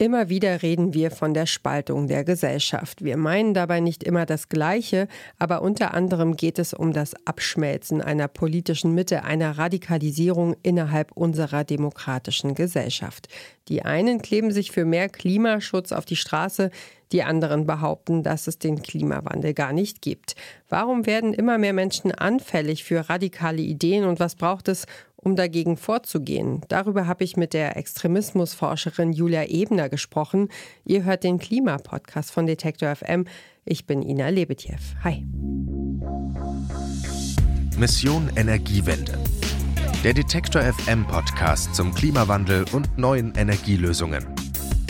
Immer wieder reden wir von der Spaltung der Gesellschaft. Wir meinen dabei nicht immer das Gleiche, aber unter anderem geht es um das Abschmelzen einer politischen Mitte, einer Radikalisierung innerhalb unserer demokratischen Gesellschaft. Die einen kleben sich für mehr Klimaschutz auf die Straße, die anderen behaupten, dass es den Klimawandel gar nicht gibt. Warum werden immer mehr Menschen anfällig für radikale Ideen und was braucht es, um dagegen vorzugehen? Darüber habe ich mit der Extremismusforscherin Julia Ebner gesprochen. Ihr hört den Klimapodcast von Detektor FM. Ich bin Ina Lebetjew. Hi. Mission Energiewende. Der Detektor FM Podcast zum Klimawandel und neuen Energielösungen.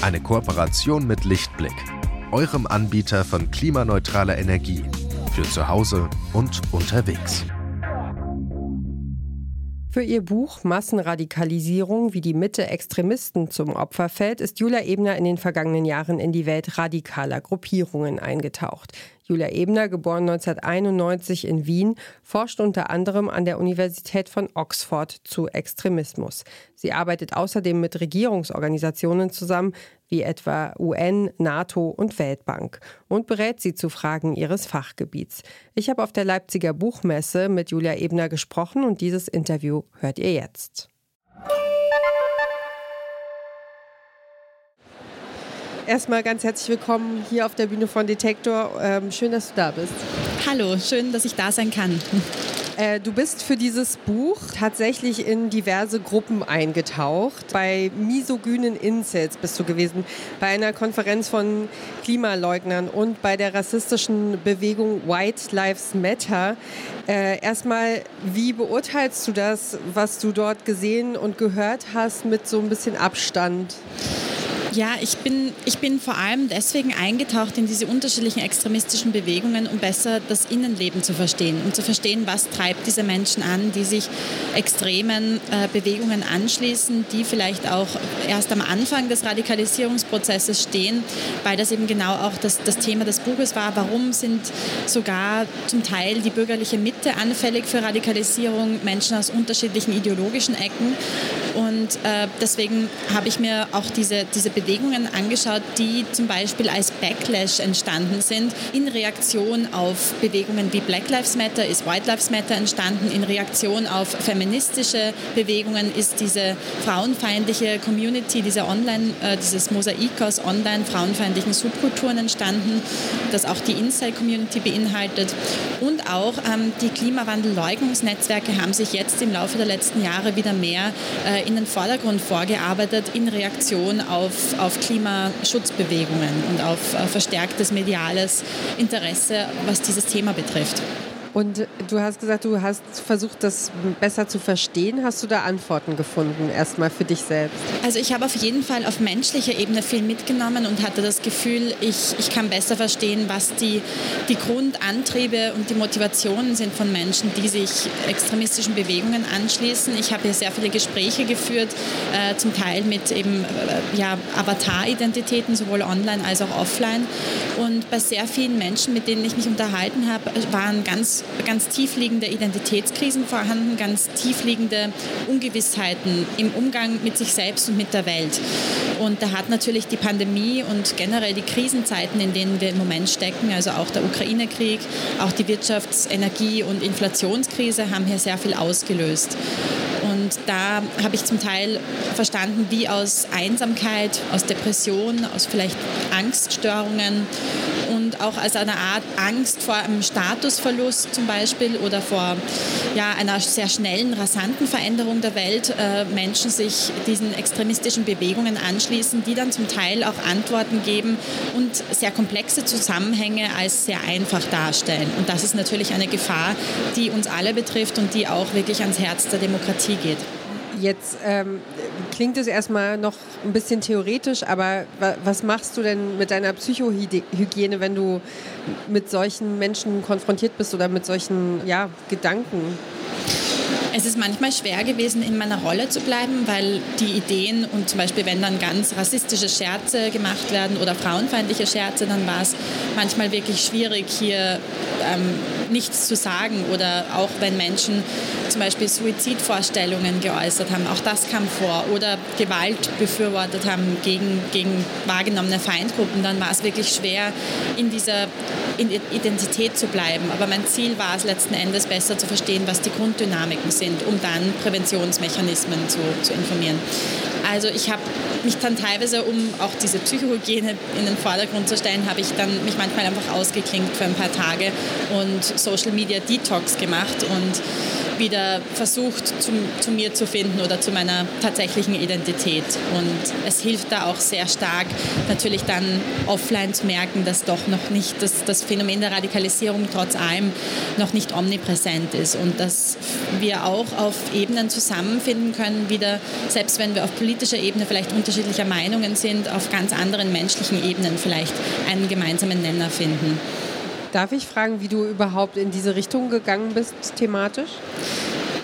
Eine Kooperation mit Lichtblick, eurem Anbieter von klimaneutraler Energie für zu Hause und unterwegs. Für ihr Buch Massenradikalisierung, wie die Mitte Extremisten zum Opfer fällt, ist Julia Ebner in den vergangenen Jahren in die Welt radikaler Gruppierungen eingetaucht. Julia Ebner, geboren 1991 in Wien, forscht unter anderem an der Universität von Oxford zu Extremismus. Sie arbeitet außerdem mit Regierungsorganisationen zusammen, wie etwa UN, NATO und Weltbank, und berät sie zu Fragen ihres Fachgebiets. Ich habe auf der Leipziger Buchmesse mit Julia Ebner gesprochen und dieses Interview hört ihr jetzt. Erstmal ganz herzlich willkommen hier auf der Bühne von Detektor. Ähm, schön, dass du da bist. Hallo, schön, dass ich da sein kann. Äh, du bist für dieses Buch tatsächlich in diverse Gruppen eingetaucht. Bei misogynen Incels bist du gewesen, bei einer Konferenz von Klimaleugnern und bei der rassistischen Bewegung White Lives Matter. Äh, erstmal, wie beurteilst du das, was du dort gesehen und gehört hast, mit so ein bisschen Abstand? Ja, ich bin, ich bin vor allem deswegen eingetaucht in diese unterschiedlichen extremistischen Bewegungen, um besser das Innenleben zu verstehen, um zu verstehen, was treibt diese Menschen an, die sich extremen äh, Bewegungen anschließen, die vielleicht auch erst am Anfang des Radikalisierungsprozesses stehen, weil das eben genau auch das, das Thema des Buches war. Warum sind sogar zum Teil die bürgerliche Mitte anfällig für Radikalisierung, Menschen aus unterschiedlichen ideologischen Ecken? Und äh, deswegen habe ich mir auch diese, diese Bewegungen angeschaut, die zum Beispiel als Backlash entstanden sind, in Reaktion auf Bewegungen wie Black Lives Matter ist White Lives Matter entstanden, in Reaktion auf feministische Bewegungen ist diese frauenfeindliche Community, diese Online, äh, dieses Mosaik aus online frauenfeindlichen Subkulturen entstanden, das auch die Incel-Community beinhaltet. Und auch ähm, die Klimawandelleugnungsnetzwerke haben sich jetzt im Laufe der letzten Jahre wieder mehr äh, in den Vordergrund vorgearbeitet in Reaktion auf auf, Klimaschutzbewegungen und auf verstärktes mediales Interesse, was dieses Thema betrifft. Und du hast gesagt, du hast versucht, das besser zu verstehen. Hast du da Antworten gefunden, erstmal für dich selbst? Also ich habe auf jeden Fall auf menschlicher Ebene viel mitgenommen und hatte das Gefühl, ich, ich kann besser verstehen, was die, die Grundantriebe und die Motivationen sind von Menschen, die sich extremistischen Bewegungen anschließen. Ich habe hier sehr viele Gespräche geführt, äh, zum Teil mit eben äh, ja, Avatar-Identitäten, sowohl online als auch offline. Und bei sehr vielen Menschen, mit denen ich mich unterhalten habe, waren ganz ganz tiefliegende Identitätskrisen vorhanden, ganz tiefliegende Ungewissheiten im Umgang mit sich selbst und mit der Welt. Und da hat natürlich die Pandemie und generell die Krisenzeiten, in denen wir im Moment stecken, also auch der Ukraine-Krieg, auch die Wirtschafts-, Energie- und Inflationskrise haben hier sehr viel ausgelöst. Und da habe ich zum Teil verstanden, wie aus Einsamkeit, aus Depression, aus vielleicht Angststörungen und auch als eine Art Angst vor einem Statusverlust zum Beispiel oder vor ja, einer sehr schnellen, rasanten Veränderung der Welt äh, Menschen sich diesen extremistischen Bewegungen anschließen, die dann zum Teil auch Antworten geben und sehr komplexe Zusammenhänge als sehr einfach darstellen. Und das ist natürlich eine Gefahr, die uns alle betrifft und die auch wirklich ans Herz der Demokratie geht. Jetzt ähm, klingt es erstmal noch ein bisschen theoretisch, aber was machst du denn mit deiner Psychohygiene, wenn du mit solchen Menschen konfrontiert bist oder mit solchen ja, Gedanken? Es ist manchmal schwer gewesen, in meiner Rolle zu bleiben, weil die Ideen und zum Beispiel, wenn dann ganz rassistische Scherze gemacht werden oder frauenfeindliche Scherze, dann war es manchmal wirklich schwierig, hier ähm, nichts zu sagen. Oder auch wenn Menschen zum Beispiel Suizidvorstellungen geäußert haben, auch das kam vor. Oder Gewalt befürwortet haben gegen, gegen wahrgenommene Feindgruppen, dann war es wirklich schwer, in dieser Identität zu bleiben. Aber mein Ziel war es letzten Endes besser zu verstehen, was die Grunddynamiken sind, um dann Präventionsmechanismen zu, zu informieren. Also ich habe mich dann teilweise, um auch diese Psychohygiene in den Vordergrund zu stellen, habe ich dann mich manchmal einfach ausgeklinkt für ein paar Tage und Social Media Detox gemacht und wieder versucht, zu, zu, mir zu finden oder zu meiner tatsächlichen Identität. Und es hilft da auch sehr stark, natürlich dann offline zu merken, dass doch noch nicht das, das Phänomen der Radikalisierung trotz allem noch nicht omnipräsent ist und dass wir auch auf Ebenen zusammenfinden können, wieder, selbst wenn wir auf politischer Ebene vielleicht unterschiedlicher Meinungen sind, auf ganz anderen menschlichen Ebenen vielleicht einen gemeinsamen Nenner finden. Darf ich fragen, wie du überhaupt in diese Richtung gegangen bist thematisch?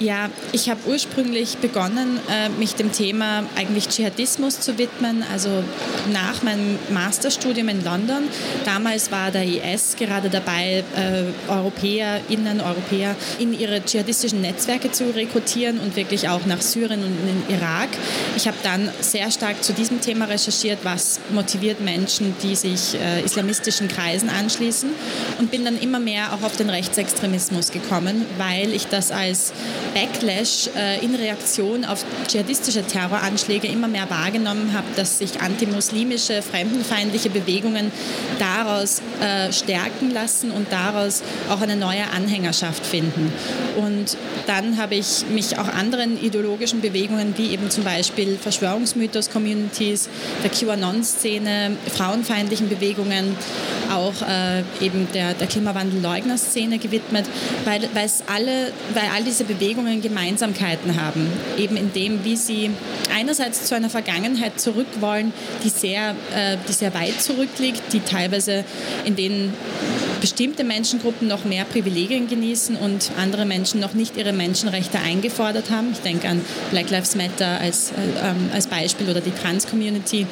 Ja, ich habe ursprünglich begonnen, äh, mich dem Thema eigentlich Dschihadismus zu widmen, also nach meinem Masterstudium in London. Damals war der IS gerade dabei, äh, Europäerinnen, Europäer in ihre dschihadistischen Netzwerke zu rekrutieren und wirklich auch nach Syrien und in den Irak. Ich habe dann sehr stark zu diesem Thema recherchiert, was motiviert Menschen, die sich äh, islamistischen Kreisen anschließen und bin dann immer mehr auch auf den Rechtsextremismus gekommen, weil ich das als Backlash äh, in Reaktion auf dschihadistische Terroranschläge immer mehr wahrgenommen habe, dass sich antimuslimische, fremdenfeindliche Bewegungen daraus äh, stärken lassen und daraus auch eine neue Anhängerschaft finden. Und dann habe ich mich auch anderen ideologischen Bewegungen, wie eben zum Beispiel Verschwörungsmythos-Communities, der QAnon-Szene, frauenfeindlichen Bewegungen, auch äh, eben der, der Klimawandel-Leugner-Szene gewidmet, weil, alle, weil all diese Bewegungen Gemeinsamkeiten haben. Eben in dem, wie sie einerseits zu einer Vergangenheit zurück wollen, die sehr, äh, die sehr weit zurückliegt, die teilweise in denen bestimmte Menschengruppen noch mehr Privilegien genießen und andere Menschen noch nicht ihre Menschenrechte eingefordert haben. Ich denke an Black Lives Matter als, äh, ähm, als Beispiel oder die Trans-Community,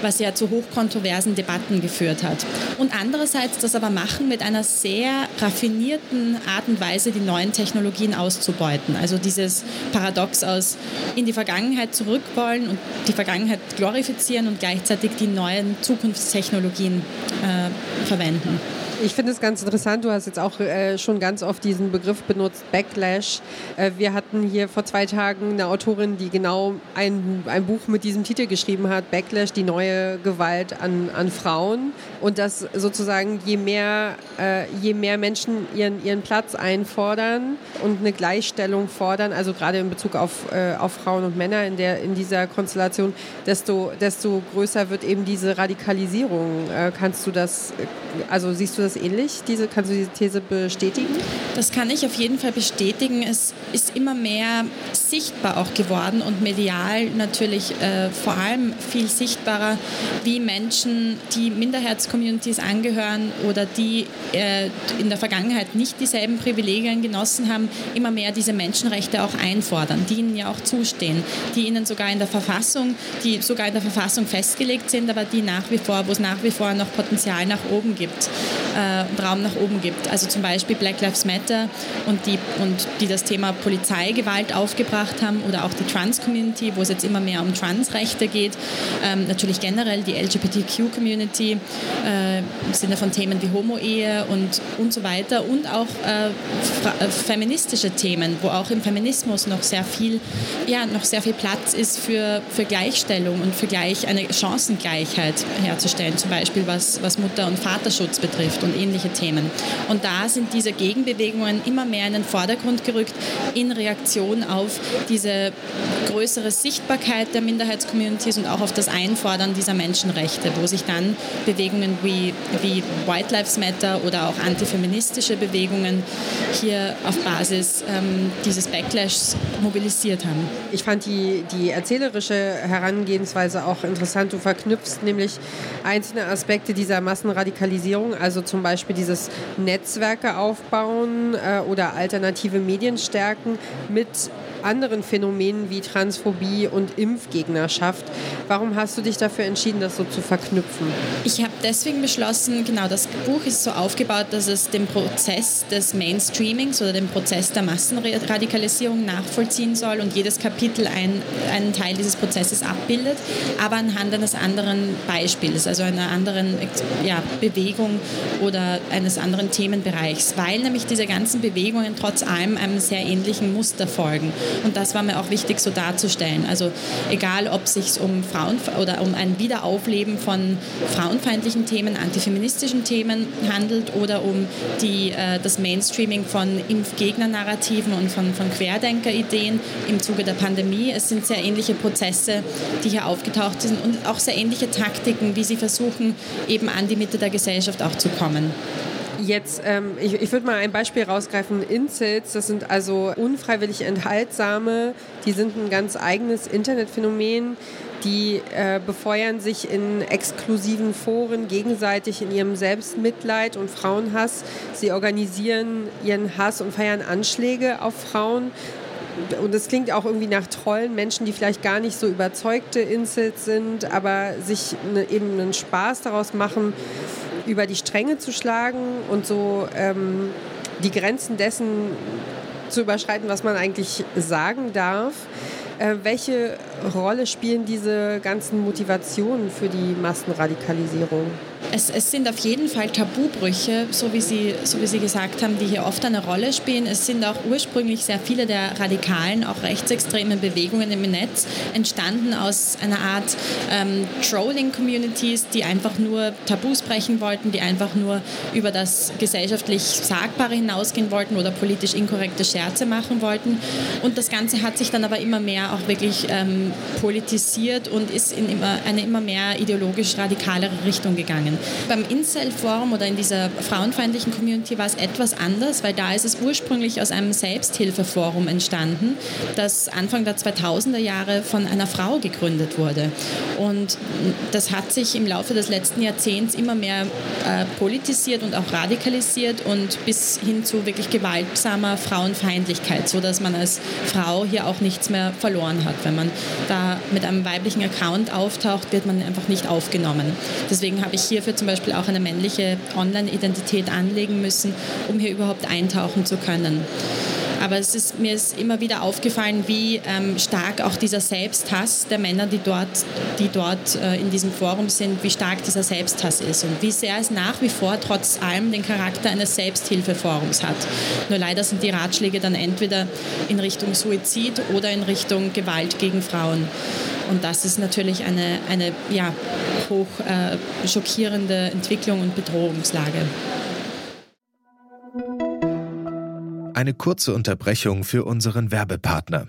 was ja zu hochkontroversen Debatten geführt hat. Und andererseits das aber machen mit einer sehr raffinierten Art und Weise, die neuen Technologien auszubeuten. Also dieses Paradox aus in die Vergangenheit zurück wollen und die Vergangenheit glorifizieren und gleichzeitig die neuen Zukunftstechnologien äh, verwenden. Ich finde es ganz interessant, du hast jetzt auch äh, schon ganz oft diesen Begriff benutzt, Backlash. Äh, wir hatten hier vor zwei Tagen eine Autorin, die genau ein, ein Buch mit diesem Titel geschrieben hat, Backlash, die neue Gewalt an, an Frauen. Und dass sozusagen je mehr, äh, je mehr Menschen ihren, ihren Platz einfordern und eine Gleichstellung fordern, also gerade in Bezug auf, äh, auf Frauen und Männer in, der, in dieser Konstellation, desto, desto größer wird eben diese Radikalisierung. Äh, kannst du das, also siehst du das das ähnlich? Diese, kannst du diese These bestätigen? Das kann ich auf jeden Fall bestätigen. Es ist immer mehr sichtbar auch geworden und medial natürlich äh, vor allem viel sichtbarer, wie Menschen, die Minderheitscommunities angehören oder die äh, in der Vergangenheit nicht dieselben Privilegien genossen haben, immer mehr diese Menschenrechte auch einfordern, die ihnen ja auch zustehen, die ihnen sogar in der Verfassung, die sogar in der Verfassung festgelegt sind, aber die nach wie vor, wo es nach wie vor noch Potenzial nach oben gibt. Äh, äh, Raum nach oben gibt. Also zum Beispiel Black Lives Matter und die, und die das Thema Polizeigewalt aufgebracht haben oder auch die Trans-Community, wo es jetzt immer mehr um Transrechte geht. Ähm, natürlich generell die LGBTQ-Community äh, im Sinne von Themen wie Homo-Ehe und, und so weiter und auch äh, äh, feministische Themen, wo auch im Feminismus noch sehr viel, ja, noch sehr viel Platz ist für, für Gleichstellung und für gleich eine Chancengleichheit herzustellen, zum Beispiel was, was Mutter- und Vaterschutz betrifft und ähnliche Themen. Und da sind diese Gegenbewegungen immer mehr in den Vordergrund gerückt in Reaktion auf diese größere Sichtbarkeit der Minderheitscommunities und auch auf das Einfordern dieser Menschenrechte, wo sich dann Bewegungen wie, wie White Lives Matter oder auch antifeministische Bewegungen hier auf Basis ähm, dieses Backlashs mobilisiert haben. Ich fand die, die erzählerische Herangehensweise auch interessant. Du verknüpfst nämlich einzelne Aspekte dieser Massenradikalisierung, also zum Beispiel dieses Netzwerke aufbauen äh, oder alternative Medien stärken mit anderen Phänomenen wie Transphobie und Impfgegnerschaft. Warum hast du dich dafür entschieden, das so zu verknüpfen? Ich habe deswegen beschlossen, genau, das Buch ist so aufgebaut, dass es den Prozess des Mainstreamings oder den Prozess der Massenradikalisierung nachvollziehen soll und jedes Kapitel ein, einen Teil dieses Prozesses abbildet, aber anhand eines anderen Beispiels, also einer anderen ja, Bewegung oder eines anderen Themenbereichs, weil nämlich diese ganzen Bewegungen trotz allem einem sehr ähnlichen Muster folgen. Und das war mir auch wichtig so darzustellen. Also egal, ob es sich um Frauen oder um ein Wiederaufleben von frauenfeindlichen Themen, antifeministischen Themen handelt oder um die, äh, das Mainstreaming von Impfgegnernarrativen und von, von Querdenkerideen im Zuge der Pandemie. Es sind sehr ähnliche Prozesse, die hier aufgetaucht sind und auch sehr ähnliche Taktiken, wie sie versuchen, eben an die Mitte der Gesellschaft auch zu kommen. Jetzt, ähm, ich, ich würde mal ein Beispiel rausgreifen. Incels, das sind also unfreiwillig Enthaltsame, die sind ein ganz eigenes Internetphänomen. Die äh, befeuern sich in exklusiven Foren gegenseitig in ihrem Selbstmitleid und Frauenhass. Sie organisieren ihren Hass und feiern Anschläge auf Frauen. Und es klingt auch irgendwie nach Trollen, Menschen, die vielleicht gar nicht so überzeugte Incels sind, aber sich ne, eben einen Spaß daraus machen, über die Stränge zu schlagen und so ähm, die Grenzen dessen zu überschreiten, was man eigentlich sagen darf. Äh, welche Rolle spielen diese ganzen Motivationen für die Massenradikalisierung? Es, es, sind auf jeden Fall Tabubrüche, so wie, Sie, so wie Sie gesagt haben, die hier oft eine Rolle spielen. Es sind auch ursprünglich sehr viele der radikalen, auch rechtsextremen Bewegungen im Netz entstanden aus einer Art ähm, Trolling-Communities, die einfach nur Tabus brechen wollten, die einfach nur über das gesellschaftlich Sagbare hinausgehen wollten oder politisch inkorrekte Scherze machen wollten. Und das Ganze hat sich dann aber immer mehr auch wirklich ähm, politisiert und ist in immer, eine immer mehr ideologisch radikalere Richtung gegangen. Beim Incel-Forum oder in dieser frauenfeindlichen Community war es etwas anders, weil da ist es ursprünglich aus einem Selbsthilfeforum entstanden, das Anfang der 2000er Jahre von einer Frau gegründet wurde. Und das hat sich im Laufe des letzten Jahrzehnts immer mehr äh, politisiert und auch radikalisiert und bis hin zu wirklich gewaltsamer Frauenfeindlichkeit, sodass man als Frau hier auch nichts mehr verloren hat. Wenn man da mit einem weiblichen Account auftaucht, wird man einfach nicht aufgenommen. Deswegen habe ich hier hierfür zum Beispiel auch eine männliche Online-Identität anlegen müssen, um hier überhaupt eintauchen zu können. Aber es ist, mir ist immer wieder aufgefallen, wie ähm, stark auch dieser Selbsthass der Männer, die dort, die dort äh, in diesem Forum sind, wie stark dieser Selbsthass ist und wie sehr es nach wie vor trotz allem den Charakter eines Selbsthilfeforums hat. Nur leider sind die Ratschläge dann entweder in Richtung Suizid oder in Richtung Gewalt gegen Frauen. Und das ist natürlich eine, eine ja, hoch äh, schockierende Entwicklung und Bedrohungslage. Eine kurze Unterbrechung für unseren Werbepartner.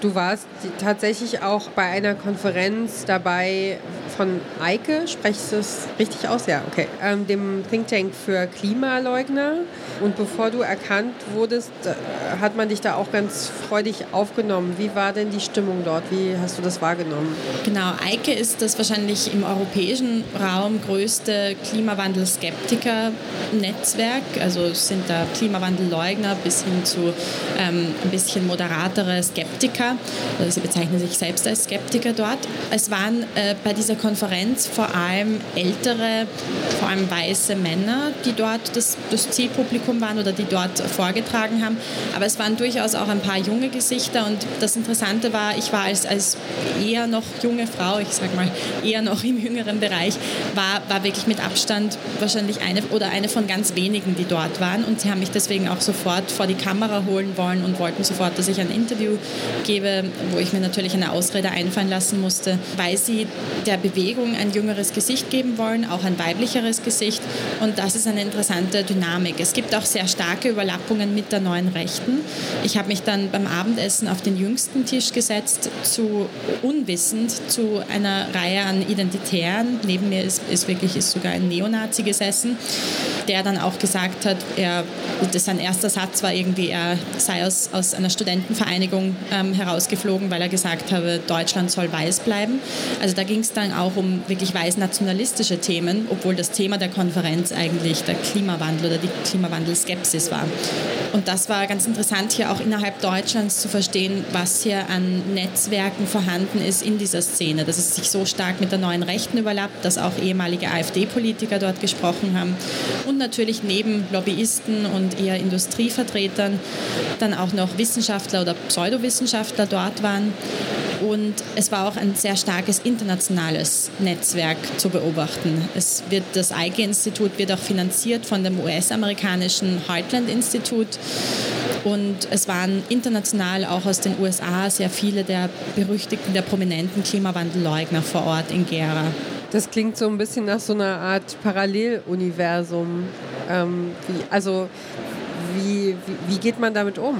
Du warst tatsächlich auch bei einer Konferenz dabei von Eike, spreche ich das richtig aus? Ja, okay. Ähm, dem Think Tank für Klimaleugner. Und bevor du erkannt wurdest, äh, hat man dich da auch ganz freudig aufgenommen. Wie war denn die Stimmung dort? Wie hast du das wahrgenommen? Genau, Eike ist das wahrscheinlich im europäischen Raum größte Klimawandel-Skeptiker-Netzwerk. Also es sind da Klimawandelleugner bis hin zu ähm, ein bisschen moderatere Skeptiker. Also sie bezeichnen sich selbst als Skeptiker dort. Es waren äh, bei dieser Konferenz vor allem ältere, vor allem weiße Männer, die dort das, das Zielpublikum waren oder die dort vorgetragen haben. Aber es waren durchaus auch ein paar junge Gesichter und das Interessante war, ich war als, als eher noch junge Frau, ich sag mal eher noch im jüngeren Bereich, war, war wirklich mit Abstand wahrscheinlich eine oder eine von ganz wenigen, die dort waren und sie haben mich deswegen auch sofort vor die Kamera holen wollen und wollten sofort, dass ich ein Interview gebe gebe, wo ich mir natürlich eine Ausrede einfallen lassen musste, weil sie der Bewegung ein jüngeres Gesicht geben wollen, auch ein weiblicheres Gesicht. Und das ist eine interessante Dynamik. Es gibt auch sehr starke Überlappungen mit der neuen Rechten. Ich habe mich dann beim Abendessen auf den jüngsten Tisch gesetzt, zu unwissend zu einer Reihe an Identitären. Neben mir ist, ist wirklich ist sogar ein Neonazi gesessen, der dann auch gesagt hat, er, sein erster Satz war irgendwie, er sei aus, aus einer Studentenvereinigung ähm, herausgeflogen, weil er gesagt habe, Deutschland soll weiß bleiben. Also da ging es dann auch um wirklich weiß-nationalistische Themen, obwohl das Thema der Konferenz eigentlich der Klimawandel oder die Klimawandelskepsis war. Und das war ganz interessant, hier auch innerhalb Deutschlands zu verstehen, was hier an Netzwerken vorhanden ist in dieser Szene, dass es sich so stark mit der neuen Rechten überlappt, dass auch ehemalige AfD-Politiker dort gesprochen haben und natürlich neben Lobbyisten und eher Industrievertretern dann auch noch Wissenschaftler oder Pseudowissenschaftler dort waren. Und es war auch ein sehr starkes internationales Netzwerk zu beobachten. Es wird, das Eige-Institut wird auch finanziert von dem US-amerikanischen Heartland-Institut. Und es waren international auch aus den USA sehr viele der berüchtigten, der prominenten Klimawandelleugner vor Ort in Gera. Das klingt so ein bisschen nach so einer Art Paralleluniversum. Ähm, wie, also wie, wie, wie, geht man damit um?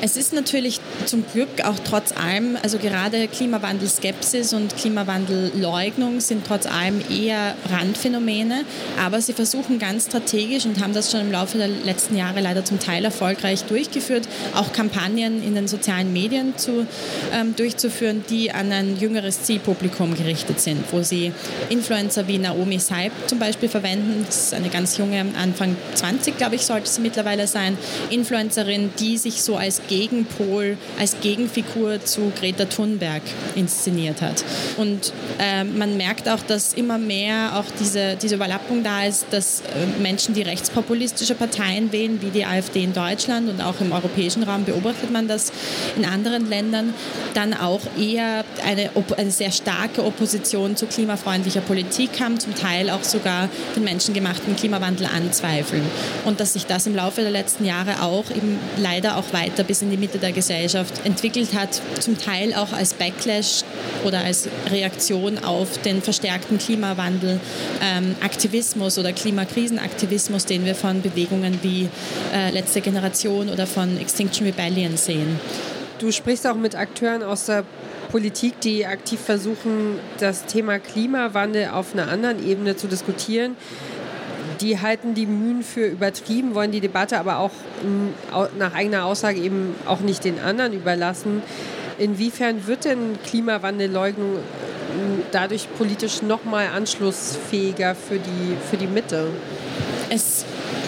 Es ist natürlich zum Glück auch trotz allem, also gerade Klimawandelskepsis und Klimawandelleugnung sind trotz allem eher Randphänomene, aber sie versuchen ganz strategisch und haben das schon im Laufe der letzten Jahre leider zum Teil erfolgreich durchgeführt, auch Kampagnen in den sozialen Medien zu, ähm, durchzuführen, die an ein jüngeres Zielpublikum gerichtet sind, wo sie Influencer wie Naomi Seib zum Beispiel verwenden. Das ist eine ganz junge, Anfang 20, glaube ich, sollte sie mittlerweile sein sein, Influencerin, die sich so als Gegenpol, als Gegenfigur zu Greta Thunberg inszeniert hat. Und äh, man merkt auch, dass immer mehr auch diese, diese Überlappung da ist, dass äh, Menschen, die rechtspopulistische Parteien wählen, wie die AfD in Deutschland und auch im europäischen Raum beobachtet man das in anderen Ländern, dann auch eher eine, eine sehr starke Opposition zu klimafreundlicher Politik haben, zum Teil auch sogar den menschengemachten Klimawandel anzweifeln. Und dass sich das im Laufe der letzten letzten Jahre auch eben leider auch weiter bis in die Mitte der Gesellschaft entwickelt hat, zum Teil auch als Backlash oder als Reaktion auf den verstärkten Klimawandel, ähm, Aktivismus oder Klimakrisenaktivismus, den wir von Bewegungen wie äh, Letzte Generation oder von Extinction Rebellion sehen. Du sprichst auch mit Akteuren aus der Politik, die aktiv versuchen, das Thema Klimawandel auf einer anderen Ebene zu diskutieren die halten die Mühen für übertrieben, wollen die Debatte aber auch nach eigener Aussage eben auch nicht den anderen überlassen. Inwiefern wird denn Klimawandelleugnung dadurch politisch noch mal anschlussfähiger für die, für die Mitte? Es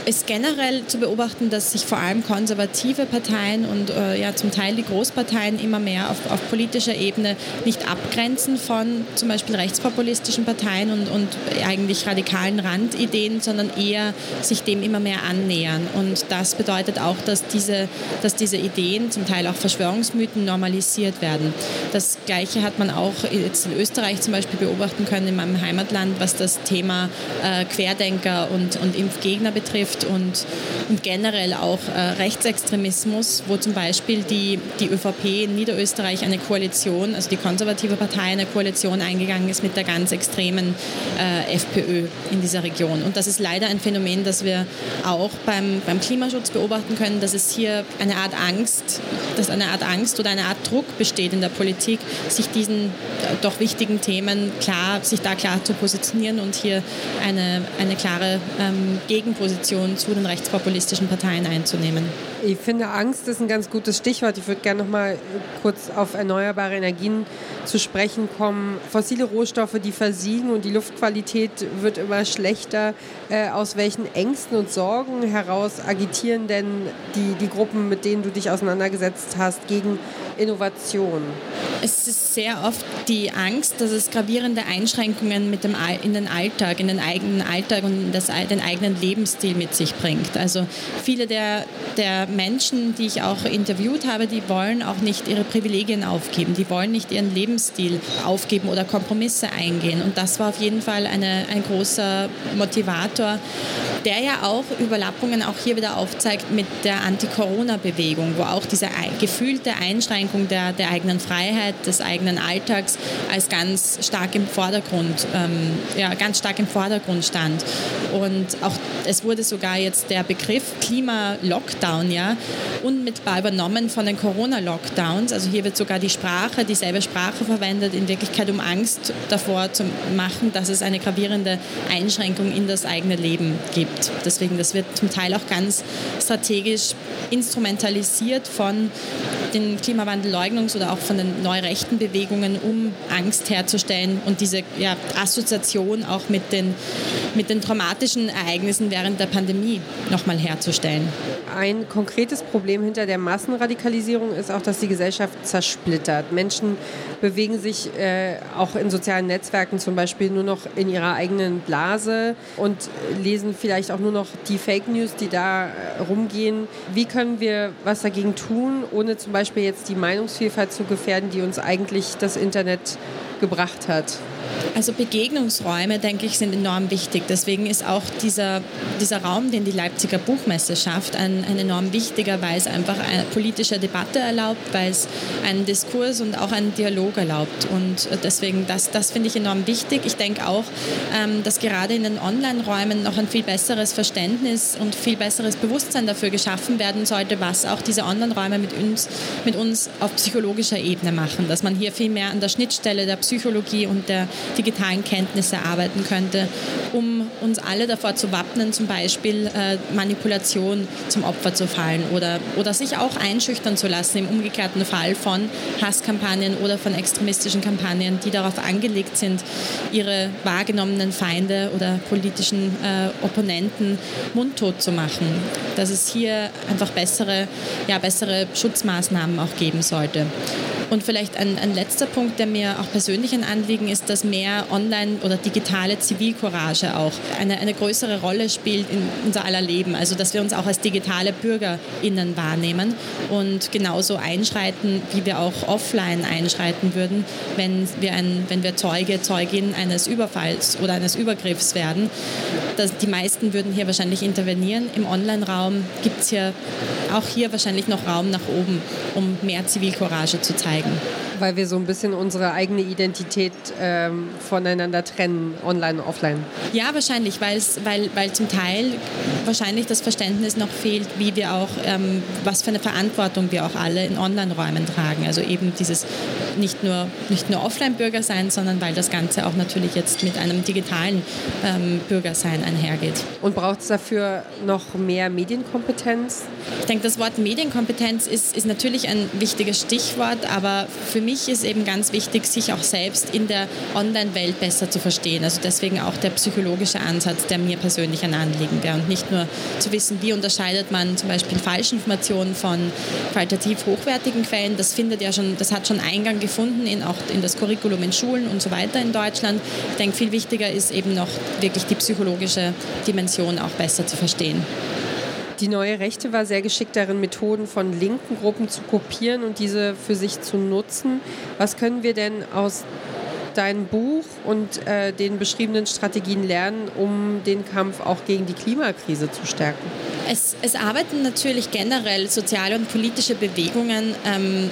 ist generell zu beobachten, dass sich vor allem konservative Parteien und äh, ja zum Teil die Großparteien immer mehr auf, auf, politischer Ebene nicht abgrenzen von zum Beispiel rechtspopulistischen Parteien und, und eigentlich radikalen Randideen, sondern eher sich dem immer mehr annähern. Und das bedeutet auch, dass diese, dass diese Ideen, zum Teil auch Verschwörungsmythen, normalisiert werden. Das Gleiche hat man auch jetzt in Österreich zum Beispiel beobachten können, in meinem Heimatland, was das Thema äh, Querdenker und, und Impfgegner betrifft betrifft und, und generell auch äh, Rechtsextremismus, wo zum Beispiel die, die ÖVP in Niederösterreich eine Koalition, also die konservative Partei eine Koalition eingegangen ist mit der ganz extremen äh, FPÖ in dieser Region. Und das ist leider ein Phänomen, das wir auch beim, beim Klimaschutz beobachten können, dass es hier eine Art Angst, dass eine Art Angst oder eine Art Druck besteht in der Politik, sich diesen äh, doch wichtigen Themen klar, sich da klar zu positionieren und hier eine, eine klare ähm, Gegenposition Position zu den rechtspopulistischen Parteien einzunehmen. Ich finde, Angst ist ein ganz gutes Stichwort. Ich würde gerne noch mal kurz auf erneuerbare Energien zu sprechen kommen. Fossile Rohstoffe, die versiegen und die Luftqualität wird immer schlechter. Äh, aus welchen Ängsten und Sorgen heraus agitieren denn die, die Gruppen, mit denen du dich auseinandergesetzt hast, gegen Innovation? Es ist sehr oft die Angst, dass es gravierende Einschränkungen mit dem, in den Alltag, in den eigenen Alltag und das, den eigenen Lebensstil mit sich bringt. Also viele der, der Menschen, die ich auch interviewt habe, die wollen auch nicht ihre Privilegien aufgeben, die wollen nicht ihren Lebensstil aufgeben oder Kompromisse eingehen. Und das war auf jeden Fall eine, ein großer Motivator, der ja auch Überlappungen auch hier wieder aufzeigt mit der Anti-Corona-Bewegung, wo auch diese gefühlte Einschränkung der, der eigenen Freiheit, des eigenen Alltags als ganz stark im Vordergrund, ähm, ja, ganz stark im Vordergrund stand. Und auch es wurde sogar jetzt der Begriff Klima-Lockdown ja unmittelbar übernommen von den Corona-Lockdowns. Also hier wird sogar die Sprache, dieselbe Sprache verwendet, in Wirklichkeit um Angst davor zu machen, dass es eine gravierende Einschränkung in das eigene Leben gibt. Deswegen, das wird zum Teil auch ganz strategisch instrumentalisiert von den Klimawandelleugnungs- oder auch von den neurechten Bewegungen, um Angst herzustellen und diese ja, Assoziation auch mit den, mit den traumatischen Ereignissen während der Pandemie nochmal herzustellen. Ein konkretes Problem hinter der Massenradikalisierung ist auch, dass die Gesellschaft zersplittert. Menschen bewegen sich äh, auch in sozialen Netzwerken zum Beispiel nur noch in ihrer eigenen Blase und lesen vielleicht auch nur noch die Fake News, die da äh, rumgehen. Wie können wir was dagegen tun, ohne zum Beispiel jetzt die Meinungsvielfalt zu gefährden, die uns eigentlich das Internet gebracht hat? Also Begegnungsräume, denke ich, sind enorm wichtig. Deswegen ist auch dieser, dieser Raum, den die Leipziger Buchmesse schafft, ein, ein enorm wichtiger, weil es einfach eine politische Debatte erlaubt, weil es einen Diskurs und auch einen Dialog erlaubt. Und deswegen, das, das finde ich enorm wichtig. Ich denke auch, ähm, dass gerade in den Online-Räumen noch ein viel besseres Verständnis und viel besseres Bewusstsein dafür geschaffen werden sollte, was auch diese Online-Räume mit uns, mit uns auf psychologischer Ebene machen. Dass man hier viel mehr an der Schnittstelle der Psychologie und der digitalen Kenntnisse arbeiten könnte, um uns alle davor zu wappnen, zum Beispiel äh, Manipulation zum Opfer zu fallen oder, oder sich auch einschüchtern zu lassen im umgekehrten Fall von Hasskampagnen oder von extremistischen Kampagnen, die darauf angelegt sind, ihre wahrgenommenen Feinde oder politischen äh, Opponenten mundtot zu machen. Dass es hier einfach bessere, ja, bessere Schutzmaßnahmen auch geben sollte. Und vielleicht ein, ein letzter Punkt, der mir auch persönlich ein Anliegen ist, dass mehr online- oder digitale Zivilcourage auch eine, eine größere Rolle spielt in unser aller Leben. Also dass wir uns auch als digitale BürgerInnen wahrnehmen und genauso einschreiten, wie wir auch offline einschreiten würden, wenn wir, ein, wenn wir Zeuge, Zeugin eines Überfalls oder eines Übergriffs werden. Das, die meisten würden hier wahrscheinlich intervenieren. Im Online-Raum gibt es hier auch hier wahrscheinlich noch Raum nach oben, um mehr Zivilcourage zu zeigen Schweigen. Weil wir so ein bisschen unsere eigene Identität ähm, voneinander trennen, online und offline. Ja, wahrscheinlich, weil, weil zum Teil wahrscheinlich das Verständnis noch fehlt, wie wir auch, ähm, was für eine Verantwortung wir auch alle in Online-Räumen tragen. Also eben dieses nicht nur, nicht nur Offline-Bürger sein, sondern weil das Ganze auch natürlich jetzt mit einem digitalen ähm, Bürgersein einhergeht. Und braucht es dafür noch mehr Medienkompetenz? Ich denke, das Wort Medienkompetenz ist, ist natürlich ein wichtiges Stichwort, aber für mich ist eben ganz wichtig, sich auch selbst in der Online-Welt besser zu verstehen. Also deswegen auch der psychologische Ansatz, der mir persönlich ein Anliegen wäre. Und nicht nur zu wissen, wie unterscheidet man zum Beispiel Falschinformationen von qualitativ hochwertigen Quellen. Das findet ja schon, das hat schon Eingang gefunden in auch in das Curriculum in Schulen und so weiter in Deutschland. Ich denke, viel wichtiger ist eben noch wirklich die psychologische Dimension auch besser zu verstehen. Die neue Rechte war sehr geschickt darin, Methoden von linken Gruppen zu kopieren und diese für sich zu nutzen. Was können wir denn aus deinem Buch und äh, den beschriebenen Strategien lernen, um den Kampf auch gegen die Klimakrise zu stärken? Es, es arbeiten natürlich generell soziale und politische Bewegungen ähm,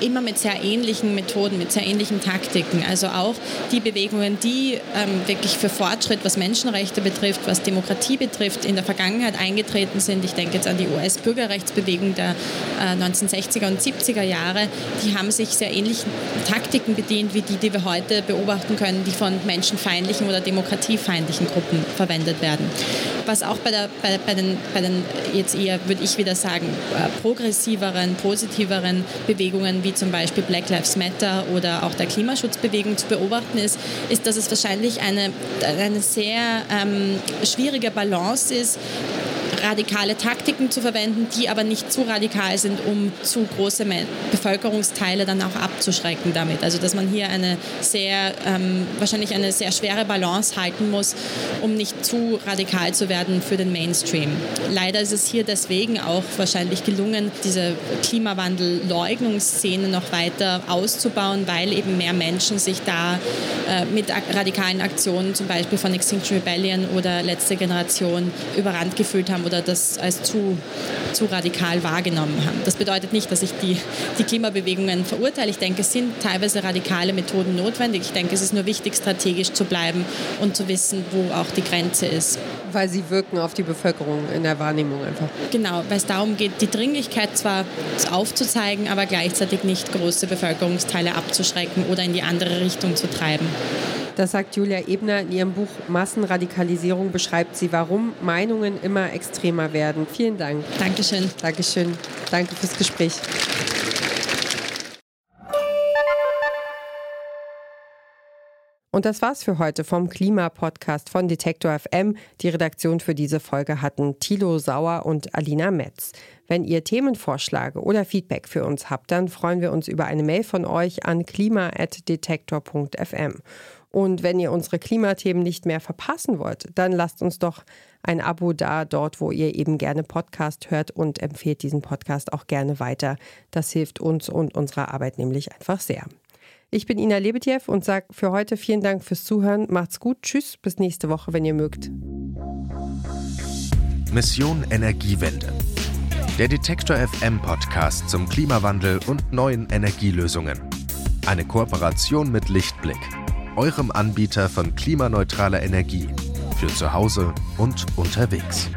immer mit sehr ähnlichen Methoden, mit sehr ähnlichen Taktiken. Also auch die Bewegungen, die ähm, wirklich für Fortschritt, was Menschenrechte betrifft, was Demokratie betrifft, in der Vergangenheit eingetreten sind. Ich denke jetzt an die US-Bürgerrechtsbewegung der äh, 1960er und 70er Jahre. Die haben sich sehr ähnlichen Taktiken bedient, wie die, die wir heute beobachten können, die von menschenfeindlichen oder demokratiefeindlichen Gruppen verwendet werden. Was auch bei, der, bei, bei, den, bei den jetzt eher, würde ich wieder sagen, äh, progressiveren, positiveren Bewegungen wie wie zum Beispiel Black Lives Matter oder auch der Klimaschutzbewegung zu beobachten ist, ist, dass es wahrscheinlich eine, eine sehr ähm, schwierige Balance ist, radikale Taktiken zu verwenden, die aber nicht zu radikal sind, um zu große Bevölkerungsteile dann auch abzuschrecken damit. Also dass man hier eine sehr, ähm, wahrscheinlich eine sehr schwere Balance halten muss, um nicht zu radikal zu werden für den Mainstream. Leider ist es hier deswegen auch wahrscheinlich gelungen, diese Klimawandel-Leugnungsszene noch weiter auszubauen, weil eben mehr Menschen sich da äh, mit radikalen Aktionen, zum Beispiel von Extinction Rebellion oder letzte Generation, überrannt gefühlt haben oder das als zu, zu radikal wahrgenommen haben. Das bedeutet nicht, dass ich die, die Klimabewegungen verurteile. Ich denke, es sind teilweise radikale Methoden notwendig. Ich denke, es ist nur wichtig, strategisch zu bleiben und zu wissen, wo auch die Grenze ist. Weil sie wirken auf die Bevölkerung in der Wahrnehmung einfach. Genau, weil es darum geht, die Dringlichkeit zwar aufzuzeigen, aber gleichzeitig nicht große Bevölkerungsteile abzuschrecken oder in die andere Richtung zu treiben. Das sagt Julia Ebner in ihrem Buch Massenradikalisierung, beschreibt sie, warum Meinungen immer extremer werden. Vielen Dank. Dankeschön. Dankeschön. Danke fürs Gespräch. Und das war's für heute vom Klimapodcast von Detektor FM. Die Redaktion für diese Folge hatten Thilo Sauer und Alina Metz. Wenn ihr Themenvorschläge oder Feedback für uns habt, dann freuen wir uns über eine Mail von euch an klima.detektor.fm. Und wenn ihr unsere Klimathemen nicht mehr verpassen wollt, dann lasst uns doch ein Abo da, dort, wo ihr eben gerne Podcast hört und empfehlt diesen Podcast auch gerne weiter. Das hilft uns und unserer Arbeit nämlich einfach sehr. Ich bin Ina Lebetjew und sage für heute vielen Dank fürs Zuhören. Macht's gut. Tschüss. Bis nächste Woche, wenn ihr mögt. Mission Energiewende. Der Detektor FM Podcast zum Klimawandel und neuen Energielösungen. Eine Kooperation mit Lichtblick eurem Anbieter von klimaneutraler Energie für zu Hause und unterwegs.